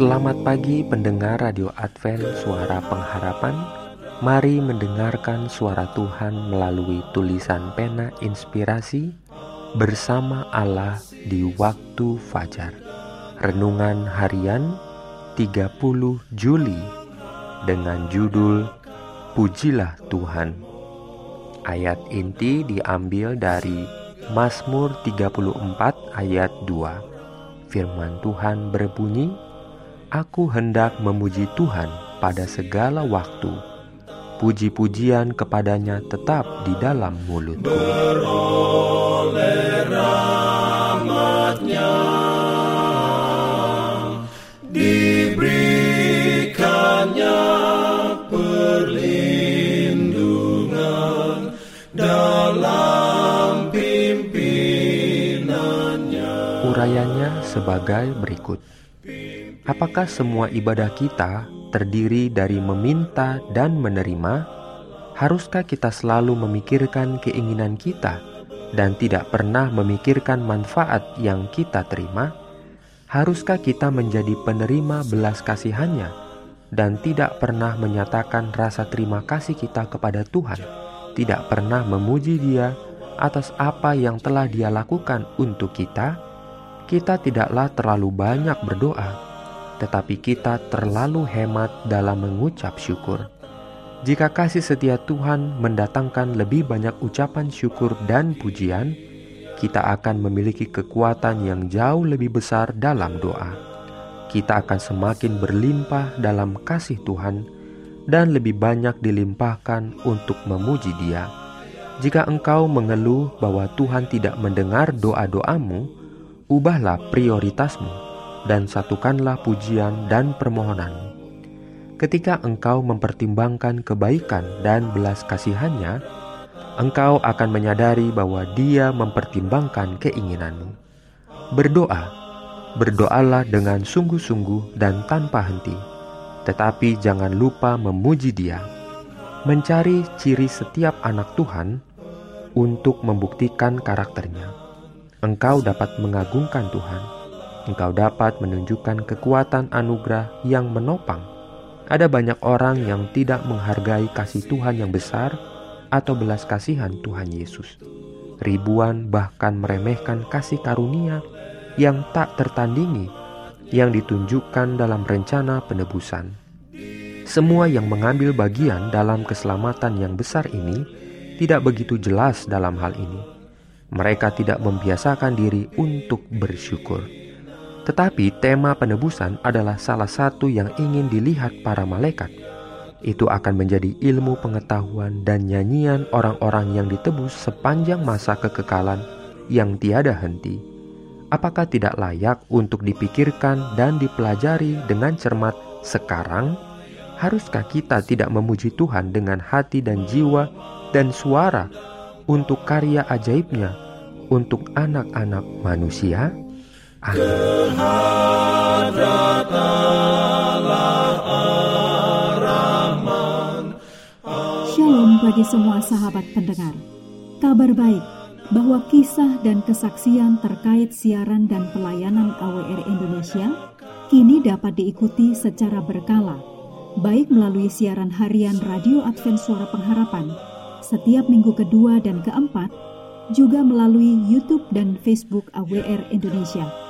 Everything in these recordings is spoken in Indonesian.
Selamat pagi pendengar Radio Advent Suara Pengharapan Mari mendengarkan suara Tuhan melalui tulisan pena inspirasi bersama Allah di waktu fajar. Renungan harian 30 Juli dengan judul Pujilah Tuhan. Ayat inti diambil dari Mazmur 34 ayat 2. Firman Tuhan berbunyi, Aku hendak memuji Tuhan pada segala waktu puji-pujian kepadanya tetap di dalam mulutku. Beroleh rahmatnya, diberikannya perlindungan dalam pimpinannya. Urayanya sebagai berikut. Apakah semua ibadah kita terdiri dari meminta dan menerima, haruskah kita selalu memikirkan keinginan kita dan tidak pernah memikirkan manfaat yang kita terima? Haruskah kita menjadi penerima belas kasihannya dan tidak pernah menyatakan rasa terima kasih kita kepada Tuhan, tidak pernah memuji Dia atas apa yang telah Dia lakukan untuk kita? Kita tidaklah terlalu banyak berdoa tetapi kita terlalu hemat dalam mengucap syukur. Jika kasih setia Tuhan mendatangkan lebih banyak ucapan syukur dan pujian, kita akan memiliki kekuatan yang jauh lebih besar dalam doa. Kita akan semakin berlimpah dalam kasih Tuhan dan lebih banyak dilimpahkan untuk memuji Dia. Jika engkau mengeluh bahwa Tuhan tidak mendengar doa-doamu, ubahlah prioritasmu dan satukanlah pujian dan permohonanmu. Ketika engkau mempertimbangkan kebaikan dan belas kasihannya, engkau akan menyadari bahwa dia mempertimbangkan keinginanmu. Berdoa, berdoalah dengan sungguh-sungguh dan tanpa henti, tetapi jangan lupa memuji dia. Mencari ciri setiap anak Tuhan untuk membuktikan karakternya. Engkau dapat mengagungkan Tuhan engkau dapat menunjukkan kekuatan anugerah yang menopang. Ada banyak orang yang tidak menghargai kasih Tuhan yang besar atau belas kasihan Tuhan Yesus. Ribuan bahkan meremehkan kasih karunia yang tak tertandingi yang ditunjukkan dalam rencana penebusan. Semua yang mengambil bagian dalam keselamatan yang besar ini tidak begitu jelas dalam hal ini. Mereka tidak membiasakan diri untuk bersyukur. Tetapi tema penebusan adalah salah satu yang ingin dilihat para malaikat. Itu akan menjadi ilmu pengetahuan dan nyanyian orang-orang yang ditebus sepanjang masa kekekalan yang tiada henti. Apakah tidak layak untuk dipikirkan dan dipelajari dengan cermat sekarang? Haruskah kita tidak memuji Tuhan dengan hati dan jiwa dan suara untuk karya ajaibnya untuk anak-anak manusia? Shalom bagi semua sahabat pendengar. Kabar baik bahwa kisah dan kesaksian terkait siaran dan pelayanan AWR Indonesia kini dapat diikuti secara berkala, baik melalui siaran harian Radio Advent Suara Pengharapan setiap minggu kedua dan keempat, juga melalui YouTube dan Facebook AWR Indonesia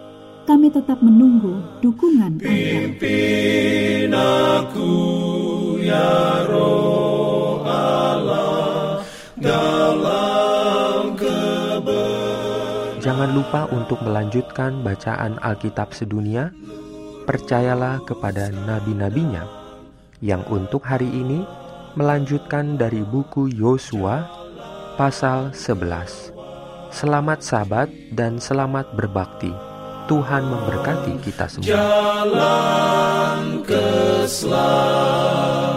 Kami tetap menunggu dukungan Anda. Ya roh Allah dalam kebenaran Jangan lupa untuk melanjutkan bacaan Alkitab sedunia. Percayalah kepada nabi-nabinya yang untuk hari ini melanjutkan dari buku Yosua pasal 11. Selamat sabat dan selamat berbakti. Tuhan memberkati kita semua. Jalan ke selamat.